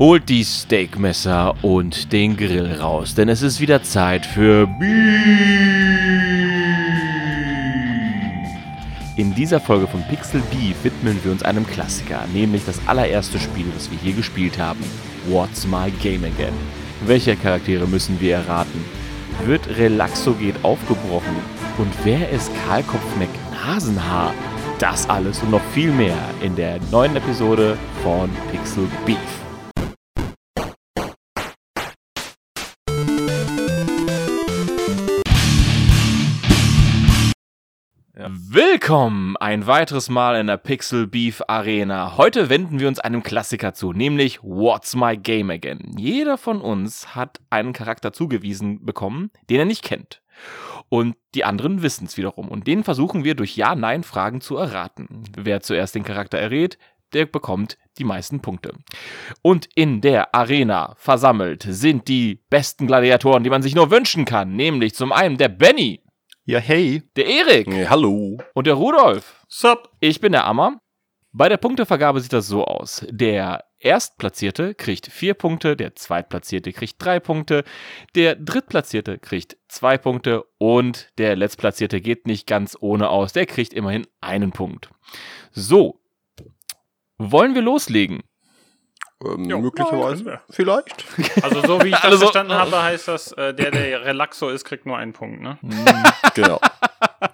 Holt die Steakmesser und den Grill raus, denn es ist wieder Zeit für Beef. In dieser Folge von Pixel Beef widmen wir uns einem Klassiker, nämlich das allererste Spiel, das wir hier gespielt haben. What's My Game Again? Welche Charaktere müssen wir erraten? Wird Relaxogate aufgebrochen? Und wer ist Karlkopf McNasenhaar? Das alles und noch viel mehr in der neuen Episode von Pixel Beef. Willkommen ein weiteres Mal in der Pixel Beef Arena. Heute wenden wir uns einem Klassiker zu, nämlich What's My Game Again. Jeder von uns hat einen Charakter zugewiesen bekommen, den er nicht kennt. Und die anderen wissen es wiederum. Und den versuchen wir durch Ja-Nein-Fragen zu erraten. Wer zuerst den Charakter errät, der bekommt die meisten Punkte. Und in der Arena versammelt sind die besten Gladiatoren, die man sich nur wünschen kann. Nämlich zum einen der Benny. Ja, hey. Der Erik. Ja, hallo. Und der Rudolf. Sup. Ich bin der Ammer. Bei der Punktevergabe sieht das so aus. Der Erstplatzierte kriegt vier Punkte, der Zweitplatzierte kriegt drei Punkte, der Drittplatzierte kriegt zwei Punkte und der Letztplatzierte geht nicht ganz ohne aus. Der kriegt immerhin einen Punkt. So. Wollen wir loslegen? Ähm, Jo, möglicherweise. wir. Vielleicht. Also so wie ich das Also- verstanden habe, heißt das, äh, der, der Relaxo ist, kriegt nur einen Punkt, ne? genau.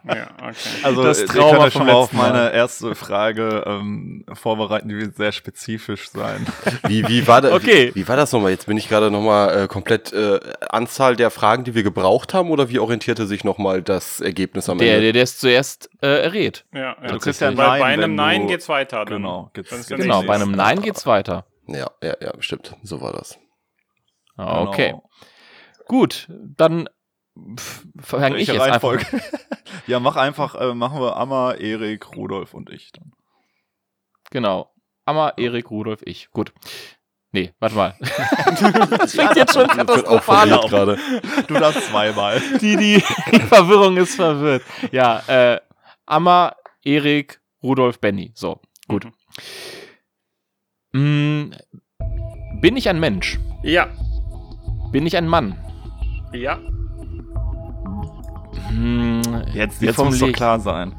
Ja, okay. Also Das Trauma vom schon mal auf Mal. meine erste Frage ähm, vorbereiten, die wird sehr spezifisch sein. Wie, wie, war, da, Okay. wie, wie war das nochmal? Jetzt bin ich gerade nochmal äh, komplett äh, Anzahl der Fragen, die wir gebraucht haben, oder wie orientierte sich nochmal das Ergebnis am Der, Ende? der, der es zuerst äh, errät. Ja, ja. Du kriegst ja Nein, bei einem Nein geht's weiter. Dann. Genau, geht's- Genau, nächste bei einem Nein geht's weiter. Ja, ja, ja, stimmt. So war das. Ah, Okay. Genau. Gut, dann fange ich jetzt einfach. Reihenfolge? ja, mach einfach, äh, machen wir Amma, Erik, Rudolf und ich dann. Genau. Amma, Erik, Rudolf, ich. Gut. Nee, warte mal. das fängt jetzt schon katastrophal an. gerade. Du darfst zweimal. Die, die, die Verwirrung ist verwirrt. Ja, äh, Amma, Erik, Rudolf, Benny. So, gut. Mm, bin ich ein Mensch? Ja, Bin ich ein Mann? ja, Hm, Jetzt, jetzt muss formuliere doch klar sein.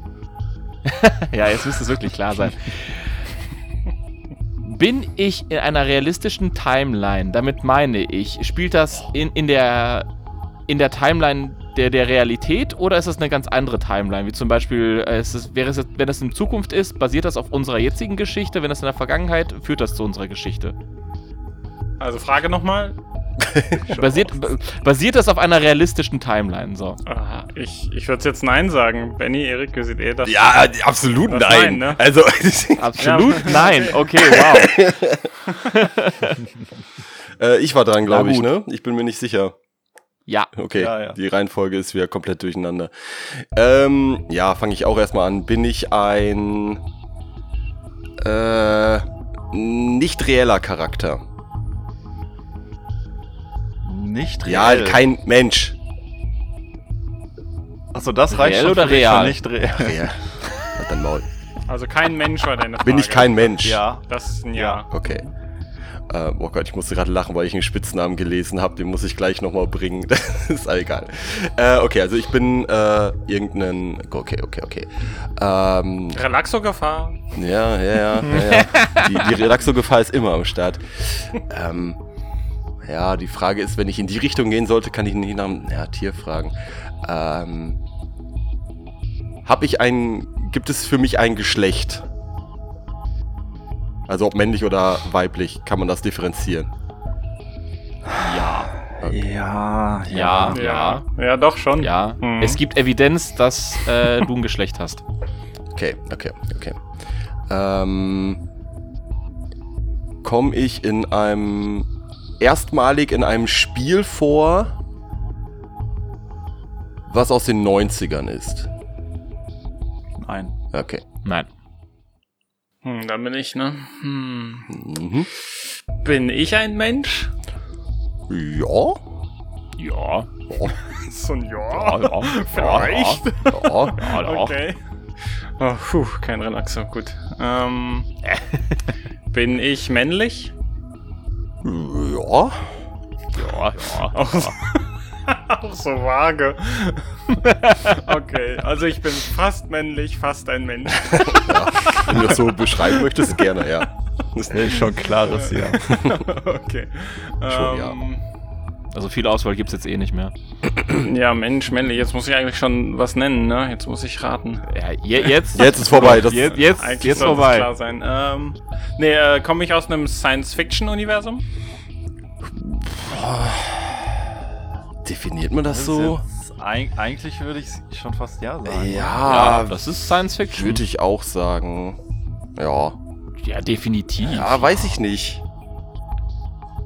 Ja, jetzt müsste es wirklich klar sein. Bin ich in einer realistischen Timeline? Damit meine ich, spielt das in, in, der, in der Timeline der, der Realität oder ist das eine ganz andere Timeline? Wie zum Beispiel, äh, ist es, wäre es, wenn das in Zukunft ist, basiert das auf unserer jetzigen Geschichte? Wenn das in der Vergangenheit, führt das zu unserer Geschichte? also Frage nochmal. Basiert, basiert das auf einer realistischen Timeline? So. Ah, Ich, ich würde jetzt Nein sagen. Benny, Erik, ihr seht eh das. Ja, absolut Das nein. Nein, ne? Also, Absolut Ja. nein. Okay, wow. äh, ich war dran, glaube ich, ne? Ich bin mir nicht sicher. Ja. Okay, Ja, ja. die Reihenfolge ist wieder komplett durcheinander. Ähm, ja, fange ich auch erstmal an. Bin ich ein äh, nicht reeller Charakter? Nicht Ja, real. kein Mensch. Achso, das reicht Reell schon oder real? für Nicht real. Ja, hat dein Maul. Also kein Mensch war deine Frage. Bin ich kein Mensch? Ja. Das ist ein Ja. Okay. Äh, oh Gott, ich musste gerade lachen, weil ich einen Spitznamen gelesen habe. Den muss ich gleich nochmal bringen. Das ist all egal. Äh, okay, also ich bin äh, irgendein. Okay, okay, okay. Ähm, Relaxo-Gefahr. Ja, ja, ja. ja, ja. Die, die Relaxo-Gefahr ist immer am Start. Ähm, ja, die Frage ist, wenn ich in die Richtung gehen sollte, kann ich nicht nach einem ja, Tier fragen. Ähm, hab ich ein, gibt es für mich ein Geschlecht? Also ob männlich oder weiblich, kann man das differenzieren? Ja. Ja, Ja. Ja. Ja, doch schon. Ja. Mhm. Es gibt Evidenz, dass äh, du ein Geschlecht hast. Okay, okay, okay. Ähm, Komme ich in einem erstmalig in einem Spiel vor, was aus den 90ern ist? Nein. Okay. Nein. Hm, dann bin ich, ne? Hm. Mhm. Bin ich ein Mensch? Ja. Ja. So ein Ja, ja. Vielleicht. Ja. Ja, ja. Okay. Oh, puh, kein Relaxo, gut. Ähm, bin ich männlich? Ja. Ja, ja. Auch, auch so vage. okay, also ich bin fast männlich, fast ein Mensch. Wenn du das so beschreiben möchtest, gerne, ja. Ist schon klares Ja. okay. Schon, ja. ähm, Also viel Auswahl gibt's jetzt eh nicht mehr. ja. Mensch, männlich, jetzt muss ich eigentlich schon was nennen, ne? Jetzt muss ich raten. Ja, je, jetzt, Jetzt ist vorbei. Das, jetzt, jetzt, Eigentlich jetzt es vorbei. klar sein. Ähm, nee, äh, komme ich aus einem Science-Fiction-Universum? definiert man das so? Jetzt, eig eigentlich würde ich schon fast Ja sagen. Ja, Ja, das ist Science Fiction. würde ich auch sagen. Ja. Ja, definitiv. Ja, weiß ich nicht.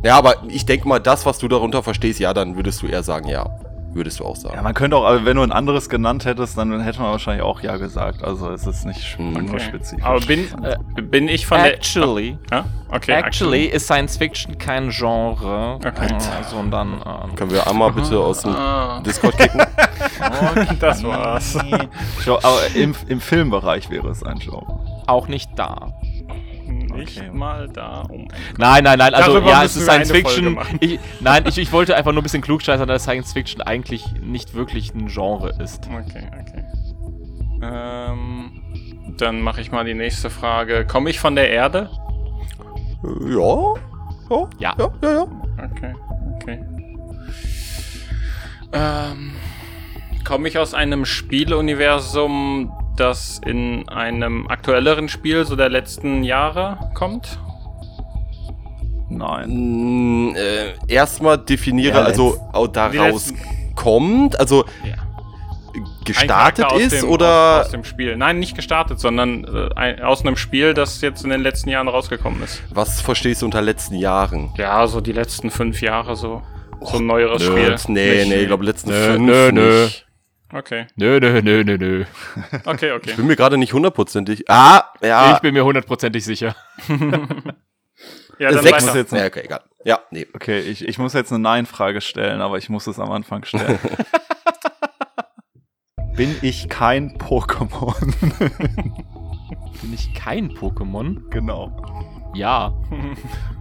Ja, aber ich denke mal, das, was du darunter verstehst, ja, dann würdest du eher sagen, ja. Würdest du auch sagen. Ja, man könnte auch, aber wenn du ein anderes genannt hättest, dann hätte man wahrscheinlich auch Ja gesagt. Also es ist nicht Hm. nur Okay. spezifisch. Aber bin, äh, bin ich von Actually, der. Ja? Okay, actually ist Science Fiction kein Genre, Okay. äh, sondern ähm, Können wir einmal bitte aus dem Ah, Discord kicken? das war's. Aber im, im Filmbereich wäre es ein Genre. auch nicht da. Nicht Okay. mal da um. Nein, nein, nein, also Darüber ja, es ist Science Fiction. Ich, nein, ich, ich wollte einfach nur ein bisschen klugscheißern, dass Science Fiction eigentlich nicht wirklich ein Genre ist. Okay, okay. Ähm, dann mache ich mal die nächste Frage. Komme ich von der Erde? Äh, ja. Ja. Ja. Ja, ja, ja. Okay, okay. Ähm, komme ich aus einem Spieleuniversum, das in einem aktuelleren Spiel so der letzten Jahre kommt? Nein. Mm, äh, erstmal definiere, Ja, also daraus kommt, also Ja. gestartet ist dem, oder aus, aus dem Spiel? Nein, nicht gestartet, sondern äh, ein, aus einem Spiel, das jetzt in den letzten Jahren rausgekommen ist. was verstehst du unter letzten Jahren? Ja, so die letzten fünf Jahre so. So ein neueres Spiel. Nö, nee, Nicht- nee, ich glaube letzten Nö, fünf nö, nö. nicht. Okay, Nö, nö, nö, nö, nö. okay, okay. Ich bin mir gerade nicht hundertprozentig. Ah, ja. Ich bin mir hundertprozentig sicher. Ja, dann sechs. weiter. jetzt- Ja, okay, egal. Ja, nee. Okay, ich, ich muss jetzt eine Nein-Frage stellen, aber ich muss es am Anfang stellen. Bin ich kein Pokémon? Bin ich kein Pokémon? genau. Ja.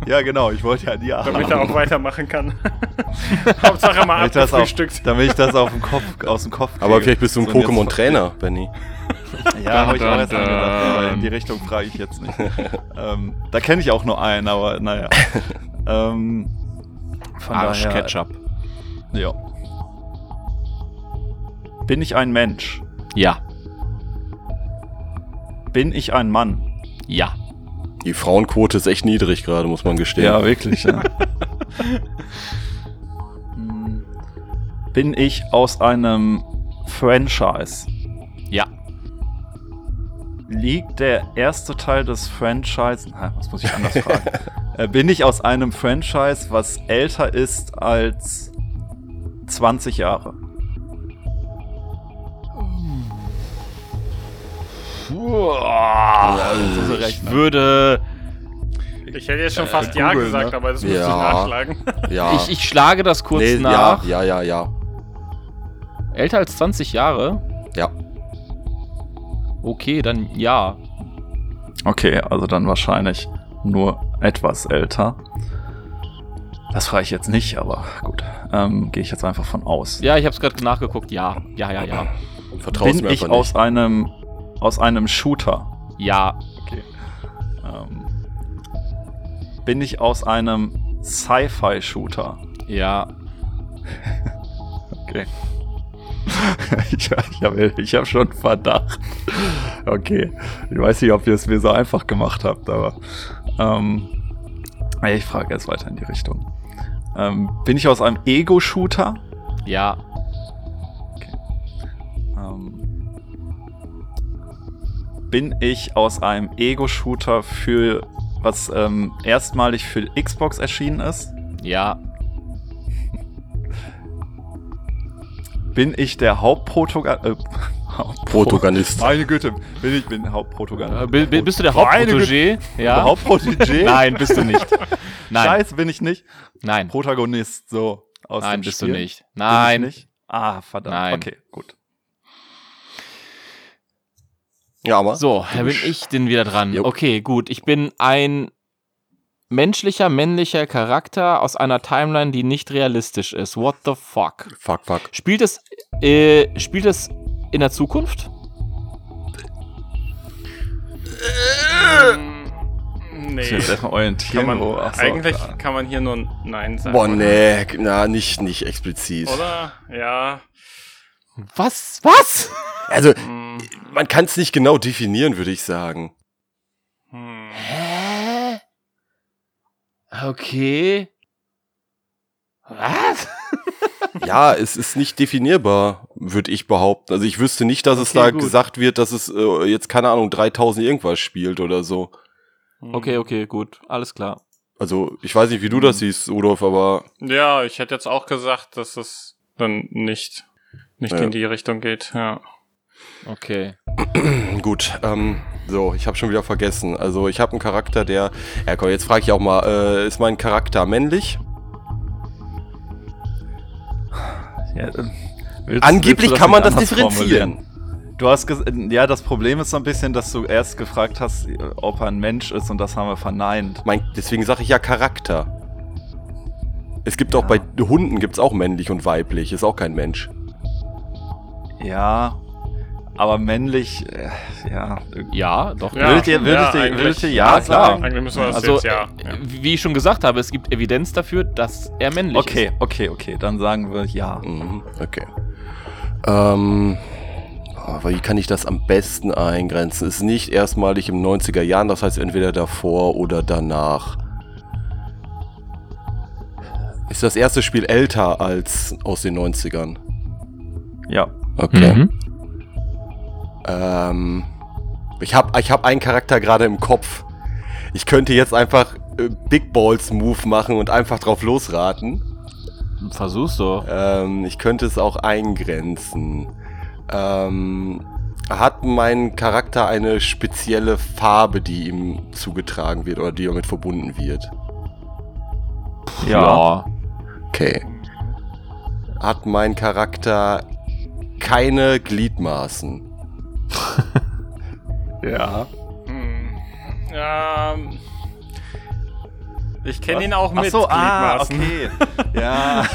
Ja, genau, ich wollte ja ja. Damit er auch weitermachen kann. Hauptsache mal damit das auf, abgefrühstückt. damit ich das auf dem Kopf, aus dem Kopf Aber kriege. vielleicht bist du ein So, Pokémon-Trainer, Benny. Ja, habe ich auch dun, angedacht, aber in die Richtung frage ich jetzt nicht. ähm, da kenne ich auch nur einen, aber naja. ähm, von Arsch daher, Ketchup. Ja. Bin ich ein Mensch? Ja. Bin ich ein Mann? Ja. Die Frauenquote ist echt niedrig gerade, muss man gestehen. Ja, wirklich, ja. Hm. Bin ich aus einem Franchise? Ja. Liegt der erste Teil des Franchise. Na, was muss ich anders fragen? äh, bin ich aus einem Franchise, was älter ist als 20 Jahre? Also ich würde. Ich hätte jetzt schon fast Ja Google, gesagt, ne? aber das müsste ich Ja. nachschlagen. ja. Ich, ich schlage das kurz nee, nach. Ja, ja, ja, ja. Älter als 20 Jahre? Ja. Okay, dann ja. Okay, also dann wahrscheinlich nur etwas älter. Das frage ich jetzt nicht, aber gut. Ähm, Gehe ich jetzt einfach von aus. Ja, ich habe es gerade nachgeguckt. Ja. Ja, ja, ja. Vertraust Bin mir ich einfach aus nicht. einem aus einem Shooter? Ja. Okay. Ähm, bin ich aus einem Sci-Fi-Shooter? Ja. Okay. ich ich habe ich hab schon Verdacht. Okay. Ich weiß nicht, ob ihr es mir so einfach gemacht habt, aber ähm, ich frage jetzt weiter in die Richtung. Ähm, bin ich aus einem Ego-Shooter? Ja. Ähm, bin ich aus einem Ego-Shooter für was ähm, erstmalig für Xbox erschienen ist? Ja. Bin ich der Hauptprotagonist? Äh. Meine Güte, bin ich bin Hauptprotagonist. Äh, bi- bi- bist du der Hauptprotégé? Ja. Hauptprotégé? Nein, bist du nicht. Nein. Scheiße, bin ich nicht. Nein. Protagonist, so aus Nein, dem bist Spiel. du nicht. Bin Nein. Ich nicht? Ah, verdammt. Nein. Okay, gut. Ja, aber. So, da bin ich denn wieder dran. Jo. Okay, gut. Ich bin ein menschlicher, männlicher Charakter aus einer Timeline, die nicht realistisch ist. What the fuck? Fuck, fuck. Spielt es, äh, spielt es in der Zukunft? Nee. Ich muss jetzt erstmal orientieren. Kann man, wo- ach so, eigentlich klar. kann man hier nur Nein sagen. Boah, nee, na, nicht, nicht explizit. Oder? Ja. Was? Was? Also, Hm. Man kann es nicht genau definieren, würde ich sagen. Hm. Hä? Okay. Was? Ja, es ist nicht definierbar, würde ich behaupten. Also ich wüsste nicht, dass es Okay, da gut. gesagt wird, dass es äh, jetzt, keine Ahnung, 3000 irgendwas spielt oder so. Hm. Okay, okay, gut. Alles klar. Also ich weiß nicht, wie du das siehst, Rudolf, aber Ja, ich hätte jetzt auch gesagt, dass es dann nicht, nicht Ja. in die Richtung geht. Ja. Okay. gut. Ähm, so, ich habe schon wieder vergessen. Also ich habe einen Charakter, der... Ja komm, jetzt frage ich auch mal, äh, ist mein Charakter männlich? Ja, äh, willst- Angeblich willst kann man das differenzieren. formulieren? Du hast ges ja, das Problem ist so ein bisschen, dass du erst gefragt hast, ob er ein Mensch ist und das haben wir verneint. Mein, deswegen sage ich ja Charakter. Es gibt auch bei Hunden gibt's auch männlich und weiblich, ist auch kein Mensch. Ja, aber männlich, äh, ja. Ja, doch. Ja, würdet ihr, würdet ja, ihr, würdet ihr ja, sagen? Eigentlich müssen wir das Also, jetzt ja. ja. äh, wie ich schon gesagt habe, es gibt Evidenz dafür, dass er männlich Okay, ist. okay, okay, dann sagen wir ja. Mhm, okay. Ähm, aber wie kann ich das am besten eingrenzen? Ist nicht erstmalig im 90er Jahren, das heißt entweder davor oder danach. Ist das erste Spiel älter als aus den 90ern? Ja. Okay. Mhm. Ähm, ich habe ich hab einen Charakter gerade im Kopf. Ich könnte jetzt einfach äh, Big Balls Move machen und einfach drauf losraten. Versuch's doch. Ähm, ich könnte es auch eingrenzen. Ähm, hat mein Charakter eine spezielle Farbe, die ihm zugetragen wird oder die damit verbunden wird? Ja. Okay. Hat mein Charakter keine Gliedmaßen? Ja. Hm. Ja. Ich kenne ihn auch mit Ach so, ah, okay. Ja.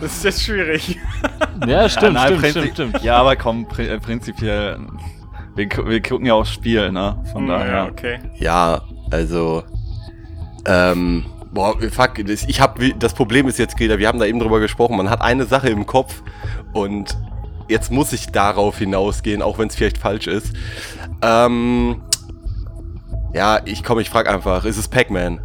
Das ist jetzt schwierig. Ja, stimmt, Nein, stimmt, stimmt, stimmt. Ja, aber komm, pri äh, prinzipiell, wir, wir gucken ja aufs Spiel, ne? Von Hm, daher. Ja, okay. Ja, also. Ähm, boah, fuck, das, ich hab, das Problem ist jetzt, Greta, wir haben da eben drüber gesprochen, man hat eine Sache im Kopf und jetzt muss ich darauf hinausgehen, auch wenn es vielleicht falsch ist. Ähm, ja, ich komm, ich frag einfach, ist es Pac-Man?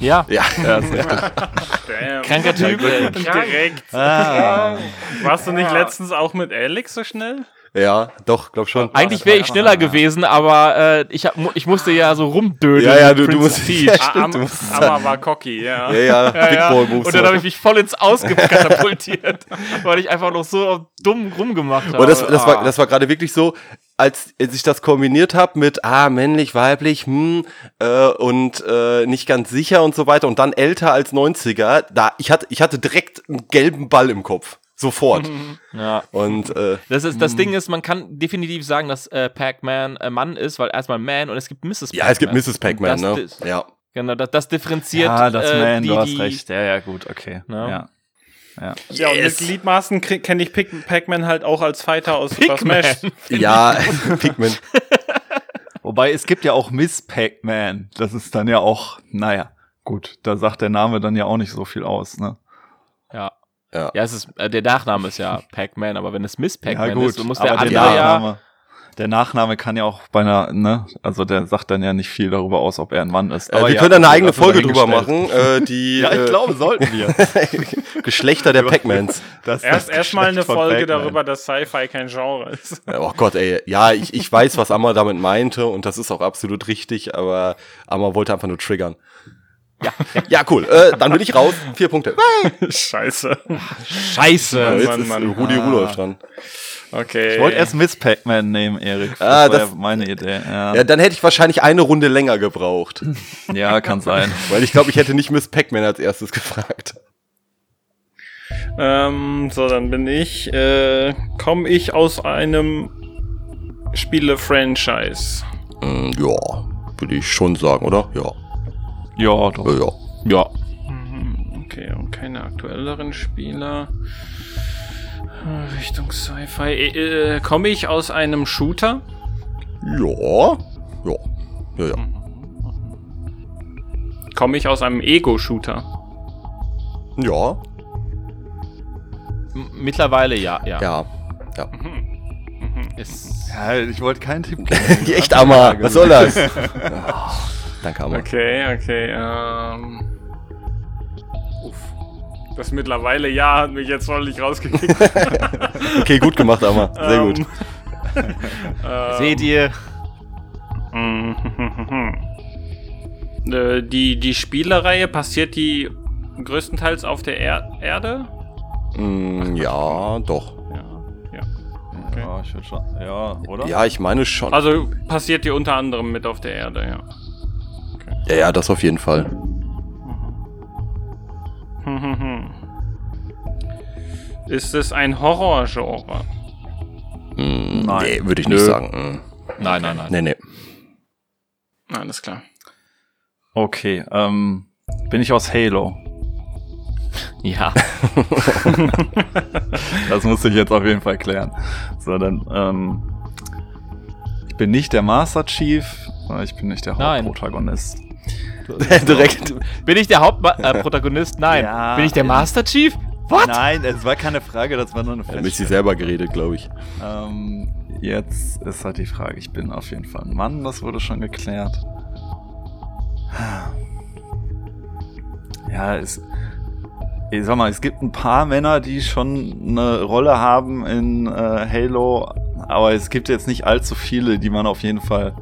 Ja, Ja. Ja. Damn. kranker Typ. Direkt. ah. Warst du nicht letztens auch mit Alex so schnell? Ja, doch, glaub schon. Eigentlich wäre ich schneller gewesen, aber äh, ich, hab, ich musste ja so rumdödeln. Ja, ja, du- du musst-. Ja, stimmt, du musst Amma war cocky, ja. Ja, ja, Ja, ja. Und dann habe ich mich voll ins Ausgekatapultiert, weil ich einfach noch so dumm rumgemacht habe. Und das, das, Ah. war, das war gerade wirklich so, als ich das kombiniert habe mit, ah, männlich, weiblich, hm, äh, und äh, nicht ganz sicher und so weiter und dann älter als 90er, da, ich hatte, ich hatte direkt einen gelben Ball im Kopf. Sofort. Ja. und äh, Das, ist, das Ding ist, man kann definitiv sagen, dass äh, Pac-Man äh, Mann ist, weil erstmal Man und es gibt Mrs. ja, es gibt Mrs. Pac-Man, ne? Ja. Genau, das, das differenziert. Ja, das äh, Man, die, du hast die, recht. Ja, ja, gut, okay. Ja. Ja. Ja. Ja, und mit Yes. Gliedmaßen kenne ich Pac-Man halt auch als Fighter aus Pac-Man. Smash. Ja, Pikmin. Wobei es gibt ja auch Miss Pac-Man. Das ist dann ja auch, naja, gut, da sagt der Name dann ja auch nicht so viel aus, ne? Ja. Ja. Ja, es ist, äh, der Nachname ist ja Pac-Man, aber wenn es Miss Pac-Man ja, gut, ist, dann muss aber der der andere ja. Nachname, der Nachname kann ja auch bei einer, ne, also der sagt dann ja nicht viel darüber aus, ob er ein Mann ist. Äh, wir ja, können da eine eigene Folge drüber machen, äh, die Ja, ich äh, glaube, sollten wir. Geschlechter der Pac-Mans. Das- Erst erstmal eine Folge darüber, dass Sci-Fi kein Genre ist. Oh Gott, ey. Ja, ich, ich weiß, was Amma damit meinte und das ist auch absolut richtig, aber Amma wollte einfach nur triggern. Ja, ja cool. Äh, dann bin ich raus. Vier Punkte. Scheiße. Scheiße. Jetzt Mann, ist Mann. Rudi Rudolf dran. Okay. Ich wollte erst Miss Pac-Man nehmen, Erik. Das Ah, war das- ja meine Idee. Ja, Ja, dann hätte ich wahrscheinlich eine Runde länger gebraucht. ja kann sein. Weil ich glaube, ich hätte nicht Miss Pac-Man als erstes gefragt. Ähm, so, dann bin ich. Äh, Komme ich aus einem Spiele-Franchise? Mm, ja, würde ich schon sagen, oder? Ja. Ja, doch. Ja, ja. Mhm, Okay, und keine aktuelleren Spiele. Richtung Sci-Fi. Äh, äh, Komme ich aus einem Shooter? Ja. Ja. Ja, ja. Komme ich aus einem Ego-Shooter? Ja. M mittlerweile ja, ja. Ja. Ja. Ist, Ja, ich wollte keinen Tipp geben. Echt, Amma. Was soll das? Danke, Amma. Okay, okay. Ähm. Uff. Das mittlerweile ja hat mich jetzt völlig rausgekickt. Okay, gut gemacht, Amma. Sehr gut. Ähm, seht ihr? Mhm. Äh, die, die Spielereihe passiert die größtenteils auf der er Erde? Mm, ja, doch. Ja, ja. Okay. Ja, ich schon. Ja, oder? Ja, ich meine schon. Also passiert die unter anderem mit auf der Erde, ja. Ja, ja, das auf jeden Fall. Ist es ein Horrorgenre? Mm, Nein. Nee, würde ich Nö. nicht sagen. Nein, nein, nein. Mm, Nee, nee. Alles klar. Okay, ähm, bin ich aus Halo? Ja. Das muss ich jetzt auf jeden Fall klären. So, dann, ähm, ich bin nicht der Master Chief, ich bin nicht der Nein. Direkt. Bin ich der Hauptprotagonist? Nein. Ja. Bin ich der Master Chief? What? Nein, es war keine Frage, das war nur eine Da hat sich Feststellung. selber geredet, glaube ich. Ähm, jetzt ist halt die Frage, ich bin auf jeden Fall ein Mann, das wurde schon geklärt. Ja, es, ich sag mal, es gibt ein paar Männer, die schon eine Rolle haben in äh, Halo, aber es gibt jetzt nicht allzu viele, die man auf jeden Fall,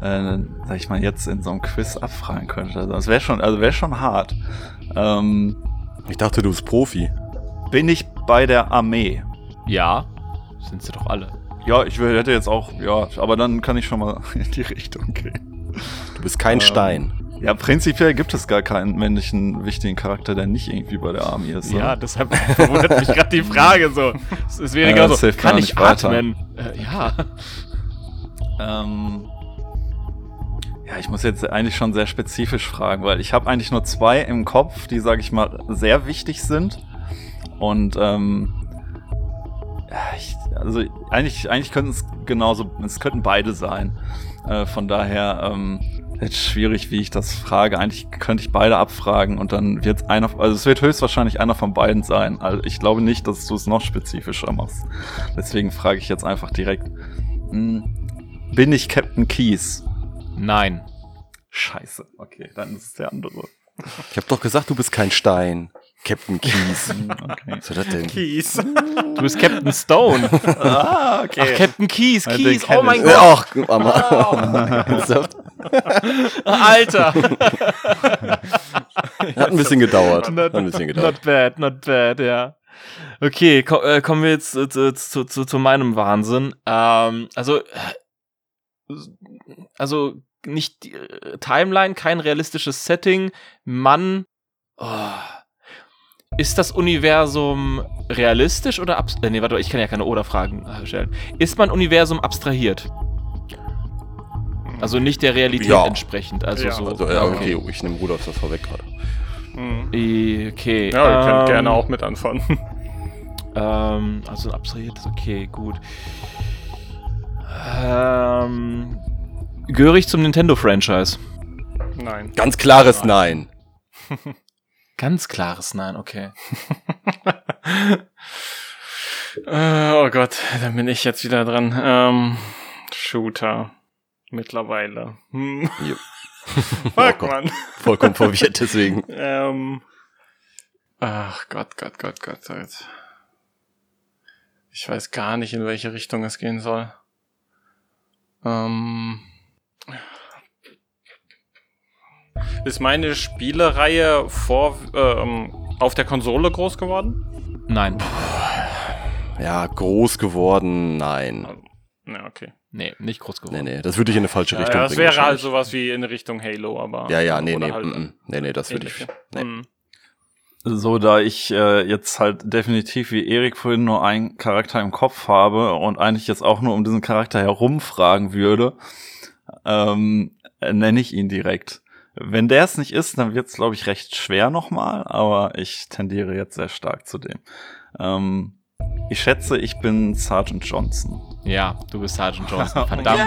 äh, sag ich mal, jetzt in so einem Quiz abfragen könnte. Also es wäre schon, also wäre schon hart. Ähm, Ich dachte, du bist Profi. bin ich bei der Armee? Ja. Sind sie doch alle. Ja, ich hätte jetzt auch, ja, aber dann kann ich schon mal in die Richtung gehen. Du bist kein Ähm, Stein. Ja, prinzipiell gibt es gar keinen männlichen wichtigen Charakter, der nicht irgendwie bei der Army ist. Ja, oder? deshalb verwundert mich gerade die Frage so. Es ist weniger das so, hilft kann gar ich atmen? Äh, ja. Ähm, ja, ich muss jetzt eigentlich schon sehr spezifisch fragen, weil ich habe eigentlich nur zwei im Kopf, die, sage ich mal, sehr wichtig sind. Und ähm, ja, ich, also eigentlich, eigentlich könnten es genauso, es könnten beide sein. Äh, von daher ähm, jetzt schwierig, wie ich das frage. Eigentlich könnte ich beide abfragen und dann wird einer, also es wird höchstwahrscheinlich einer von beiden sein. Also ich glaube nicht, dass du es noch spezifischer machst. Deswegen frage ich jetzt einfach direkt. Hm, bin ich Captain Keys? Nein. Scheiße. Okay, dann ist es der andere. Ich habe doch gesagt, du bist kein Stein. Captain Keys. Okay. Was soll das denn? Kies. Du bist Captain Stone. ah, okay. Ach, Captain Keys, Keys. Oh mein. Gott. Ach, Amma. Ernsthaft? Alter. Hat ein bisschen gedauert. Hat Not, ein bisschen gedauert. not bad, not bad, ja. Okay, ko äh, kommen wir jetzt äh, zu, zu, zu, zu meinem Wahnsinn. Ähm, also, äh, also nicht die, äh, Timeline, kein realistisches Setting. Mann, oh. ist das Universum realistisch oder abs äh, nee, warte, ich kann ja keine Oder-Fragen äh, stellen. Ist mein Universum abstrahiert? Also nicht der Realität Ja. entsprechend. Also Ja. so. Also, ja, okay, ich nehme Rudolf das vorweg gerade. Hm. Eh, Okay. Ja, ihr könnt ähm, gerne auch mit anfangen. Ähm, also ein abstrahiertes, okay, gut. Ähm, gehöre ich zum Nintendo-Franchise? Nein. Ganz klares Nein. Ganz klares Nein, okay. Äh, oh Gott, dann bin ich jetzt wieder dran. Ähm, Shooter. Mittlerweile. Hm. Fuck, Oh. Mann. Vollkommen verwirrt deswegen. Ähm. Ach Gott, Gott, Gott, Gott, Gott. Ich weiß gar nicht, in welche Richtung es gehen soll. Ähm. Ist meine Spielereihe vor, ähm, auf der Konsole groß geworden? Nein. Ja, groß geworden, nein. Ja, okay. Nee, nicht groß geworden. Nee, nee, das würde ich in eine falsche Ja, Richtung das bringen. wäre halt sowas wie in Richtung Halo, aber. Ja, ja, nee, nee, halt mm, mm. nee, nee, das würde ich. Nee. Hm. So, da ich äh, jetzt halt definitiv wie Erik vorhin nur einen Charakter im Kopf habe und eigentlich jetzt auch nur um diesen Charakter herumfragen würde, ähm, äh, nenne ich ihn direkt. Wenn der es nicht ist, dann wird es, glaube ich, recht schwer nochmal, aber ich tendiere jetzt sehr stark zu dem. Ähm, ich schätze, ich bin Sergeant Johnson. Ja, du bist Sergeant Johnson. Verdammt.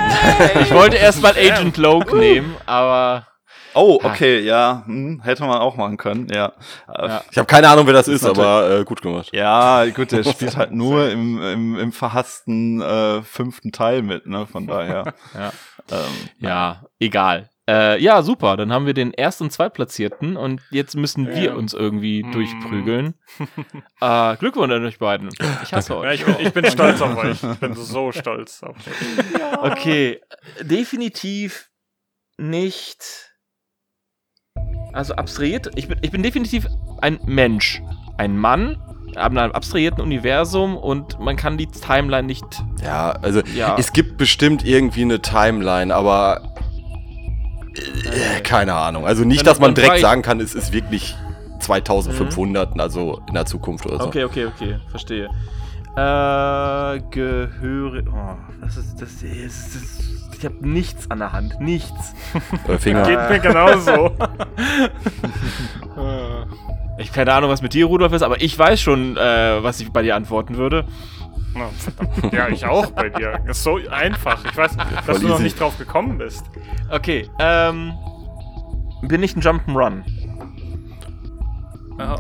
Ich wollte erst mal Agent Loke nehmen, aber Oh, okay, ja, hm, hätte man auch machen können, ja. Äh, Ja. Ich habe keine Ahnung, wer das ist, ist aber äh, gut gemacht. Ja, gut, der spielt halt nur im, im, im verhassten äh, fünften Teil mit, ne? Von daher. ja, Ähm, ja egal. Äh, ja, super. Dann haben wir den Erst- und Zweitplatzierten und jetzt müssen wir Ja. uns irgendwie Mhm. durchprügeln. äh, Glückwunsch an euch beiden. Ich hasse Ja, euch. ich, bin, ich bin stolz auf euch. Ich bin so stolz auf euch. Okay, definitiv nicht. Also abstrahiert. Ich bin, ich bin definitiv ein Mensch. Ein Mann in einem abstrahierten Universum und man kann die Timeline nicht. Ja, also Ja. es gibt bestimmt irgendwie eine Timeline, aber äh, keine Ahnung. Also nicht, dass man direkt sagen kann, es ist wirklich 2500, also in der Zukunft oder so. Okay, okay, okay, verstehe. Äh, gehöre. Oh, das ist. Das ist. Das ich habe nichts an der Hand. Nichts. Äh, Finger. Geht mir genauso. Ich habe keine Ahnung, was mit dir, Rudolf, ist, aber ich weiß schon, äh, was ich bei dir antworten würde. Ja, ich auch bei dir. Das ist so einfach. Ich weiß, dass du noch nicht drauf gekommen bist. Okay, ähm. Bin ich ein Jump'n'Run?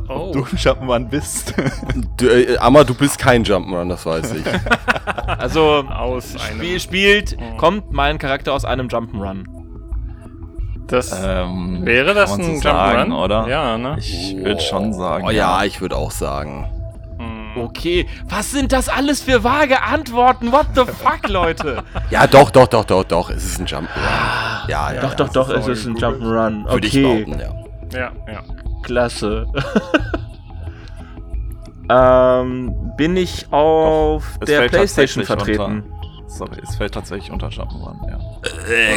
Oh. du Jump'n'Run bist. Du, äh, Amma, du bist kein Jump'n'Run, das weiß ich. Also, Aus einem. Spiel spielt, Mhm. kommt mein Charakter aus einem Jump'n'Run. Das ähm, wäre das ein so Jump'n'Run? oder? Ja, ne? Ich würde schon sagen. Oh ja, ich würde auch sagen. Hm. Okay, was sind das alles für vage Antworten? What the fuck, Leute? Ja, doch, doch, doch, doch, doch. Es ist ein Jump'n'Run. Ja, ja. doch, ja. doch, doch, ist es ist ein Jump'n'Run. Würde ich Okay, behaupten, ja. Ja, ja. Klasse. ähm, bin ich auf Es der Playstation vertreten? Unter, sorry, es fällt tatsächlich unter Jump'n'Run, ja.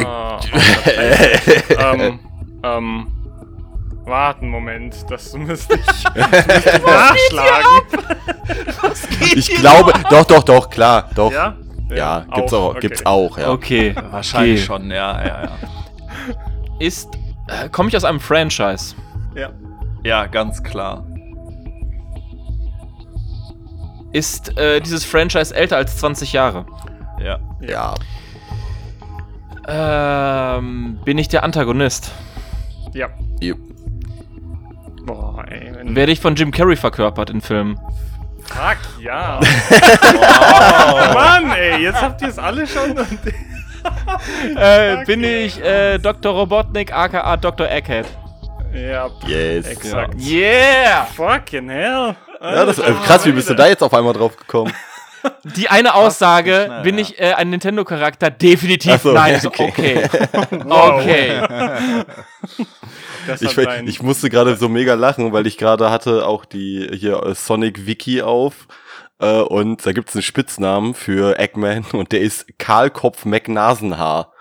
Ah, ähm, ähm, warte einen Moment, das müsste ich, das müsste ich nachschlagen. Ich glaube, doch, doch, doch, klar, doch. Ja, Ja? gibt's auch, okay. gibt's auch, ja. Okay, Wahrscheinlich okay. schon, ja, ja, ja. Ist, äh, komme ich aus einem Franchise? Ja. Ja, ganz klar. Ist äh, dieses Franchise älter als 20 Jahre? Ja. Ja. Ähm, bin ich der Antagonist? Ja. Jo. Boah, ey. Werde ich von Jim Carrey verkörpert in Filmen? Fuck, ja. Oh, Mann, ey, jetzt habt ihr es alle schon. Äh, bin ich äh, Dr. Robotnik, aka Dr. Egghead? Ja, Yes. exakt. Yeah! Fucking hell. Ja, das, äh, krass, wie bist du da jetzt auf einmal drauf gekommen? Die eine Aussage, schnell, bin ja. ich äh, ein Nintendo-Charakter? Definitiv so, nein. ja, okay. okay. Wow. Okay. Ich, ich musste gerade so mega lachen, weil ich gerade hatte auch die hier äh, Sonic Wiki auf. Äh, und da gibt's einen Spitznamen für Eggman und der ist Karlkopf McNasenhaar.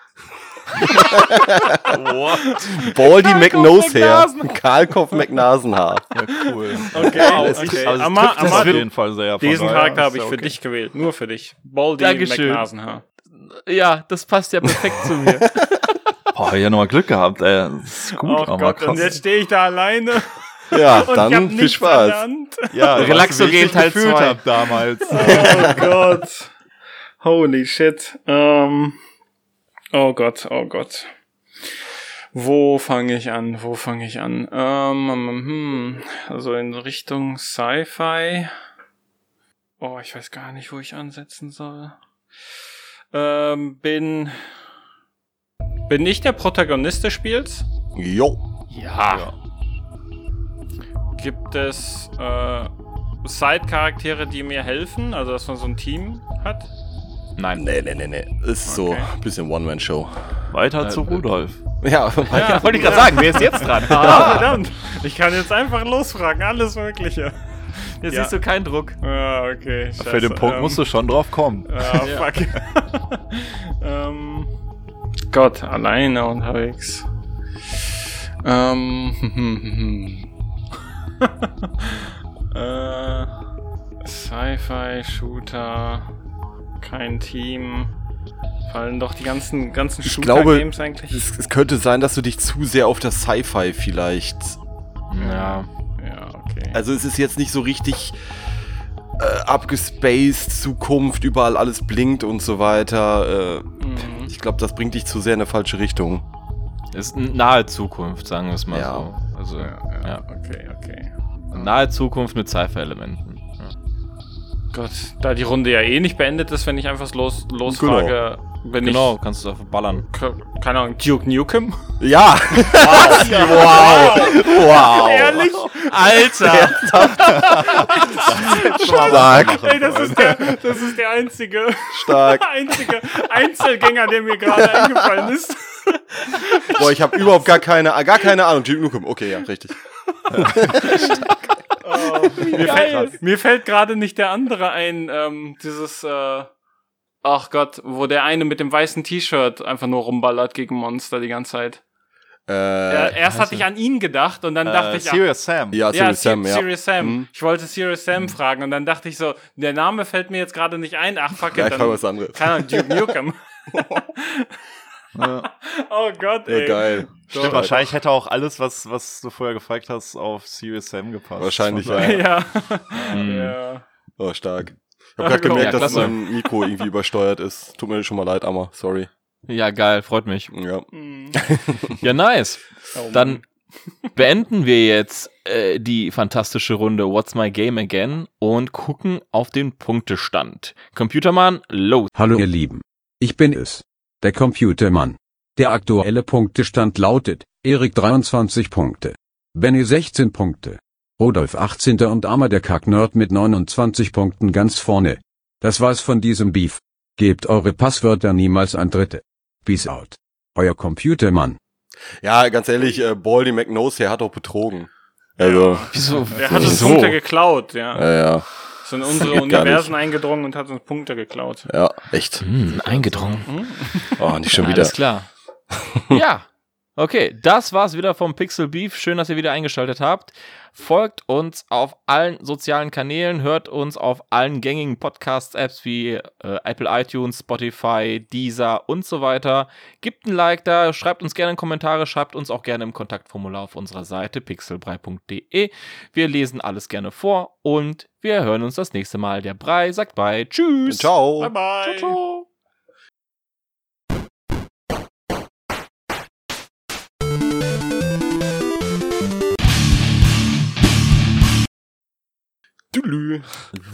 Baldy McNosehair. McNasenhaar. Karlkopf McNasenhaar. Ja, cool. Okay, Das okay. also Amma, es Amma, auf jeden Fall sehr. diesen Charakter habe ich für okay. dich gewählt. Nur für dich. Baldy Dankeschön. McNasenhaar. Ja, das passt ja perfekt zu mir. Boah, ich ja nochmal Glück gehabt, ey. Das ist gut, Oh aber Gott, krass. und jetzt stehe ich da alleine Ja, und ich hab dann viel nichts Spaß. Hand. ja, Relaxo weißt du, wie ich Gel mich Teil gefühlt zwei. hab damals. Oh Gott. Holy shit. Ähm, oh Gott, oh Gott. Wo fange ich an? Wo fange ich an? Ähm, hm, also in Richtung Sci-Fi. Oh, ich weiß gar nicht, wo ich ansetzen soll. Ähm, bin. Bin ich der Protagonist des Spiels? Jo. Ja. Gibt es äh, Side-Charaktere, die mir helfen? Also, dass man so ein Team hat? Nein. Nee, nee, nee, nee. Ist so Okay. ein bisschen One-Man-Show. Weiter zu Äh, Rudolf. Ja, Ja, wollte ich gerade sagen, wer ist jetzt dran? Ah, verdammt. Ich kann jetzt einfach losfragen, alles Mögliche. jetzt Ja. siehst du keinen Druck. Ja, okay. Scheiße. Für den Punkt ähm, musst du schon drauf kommen. Ah, fuck. ähm, Gott, alleine unterwegs. Ähm, äh, Sci-Fi, Shooter, kein Team. Fallen doch die ganzen, ganzen Ich glaube, Shooter-Games eigentlich. Es, es könnte sein, dass du dich zu sehr auf das Sci-Fi vielleicht. Ja. Ja, okay. Also es ist jetzt nicht so richtig äh, abgespaced, Zukunft, überall alles blinkt und so weiter. Äh, Mhm. ich glaube, das bringt dich zu sehr in eine falsche Richtung. Ist nahe Zukunft, sagen wir es mal Ja. so. Also, Ja, ja, ja. okay, okay. Nahe Zukunft mit Sci-Fi-Elementen. Ja. Gott, da die Runde ja eh nicht beendet ist, wenn ich einfach los, losfrage, bin Genau, kannst du einfach ballern. ich, ke- keine Ahnung, Duke Nukem? Ja! wow! Wow! Ehrlich? Alter! Stark! Ey, das ist der, das ist der einzige, Stark! einzige Einzelgänger, der mir gerade eingefallen ist. Boah, ich habe überhaupt gar keine, gar keine Ahnung. Duke Nukem. Okay, ja, richtig. Mir fällt, mir fällt gerade nicht der andere ein, ähm, dieses, äh, ach Gott, wo der eine mit dem weißen T-Shirt einfach nur rumballert gegen Monster die ganze Zeit. Äh, Ja, erst hatte ich an ihn gedacht und dann dachte Äh, ich, ach, Serious Sam. ja, ja, Serious Sam, ja. Serious Sam. Mhm. Ich wollte Serious Sam fragen und dann dachte ich so, der Name fällt mir jetzt gerade nicht ein. Ach fuck Ja, it, ich war dann was anderes. keine Ahnung, Duke Nukem. Ja. oh Gott, Ja, ey. geil. Stimmt, wahrscheinlich hätte auch alles, was, was du vorher gefragt hast, auf Serious Sam gepasst. Wahrscheinlich, ja. Ja. Mhm. ja. Oh, stark. Ich Ja, habe gerade gemerkt, Ja, dass mein Mikro irgendwie übersteuert ist. Tut mir schon mal leid, Amma. Sorry. Ja, geil, freut mich. Ja. Mhm. Ja, nice. Oh, Dann beenden wir jetzt äh, die fantastische Runde What's My Game Again und gucken auf den Punktestand. Computermann, los. Hallo ihr Lieben. Ich bin es. Der Computermann. Der aktuelle Punktestand lautet, Erik 23 Punkte. Benny 16 Punkte. Rodolf 18. und Armer der Kacknerd mit 29 Punkten ganz vorne. Das war's von diesem Beef. Gebt eure Passwörter niemals an Dritte. Peace out. Euer Computermann. Ja, ganz ehrlich, äh, Baldy McNose hier hat auch betrogen. Also, Wieso? Er hat uns? Punkte geklaut, ja. ja, ja. Ist in unsere Universen eingedrungen und hat uns Punkte geklaut. Ja, echt. Hm, eingedrungen. Oh, nicht schon wieder. Alles klar. ja. Okay, das war's wieder vom Pixel Beef. Schön, dass ihr wieder eingeschaltet habt. Folgt uns auf allen sozialen Kanälen, hört uns auf allen gängigen Podcast-Apps wie äh, Apple iTunes, Spotify, Deezer und so weiter. Gebt ein Like da, schreibt uns gerne in Kommentare, schreibt uns auch gerne im Kontaktformular auf unserer Seite pixelbrei.de. Wir lesen alles gerne vor und wir hören uns das nächste Mal. Der Brei sagt bye. Tschüss. Ciao. Bye bye. Ciao, ciao. Dülü.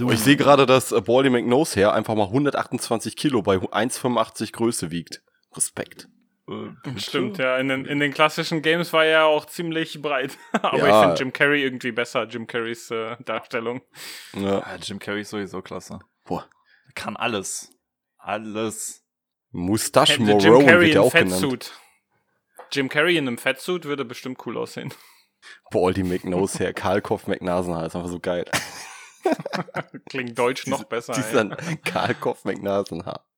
Oh, ich sehe gerade, dass äh, Baldy McNose her einfach mal 128 Kilo bei 1,85 Größe wiegt. Respekt. Äh, Stimmt, ja. In den, in den klassischen Games war er ja auch ziemlich breit. Aber Ja. ich finde Jim Carrey irgendwie besser, Jim Carreys äh, Darstellung. Ja. Ja, Jim Carrey ist sowieso klasse. Boah. Er kann alles. Alles. Mustache Hätte Morone Jim Carrey wird ja auch genannt. Fettsuit. Jim Carrey in einem Fettsuit würde bestimmt cool aussehen. Baldy McNose her, Karlkopf McNasenhaar, ist einfach so geil. Klingt deutsch noch besser. ey. Dieser Karlkopf McNasenhaar.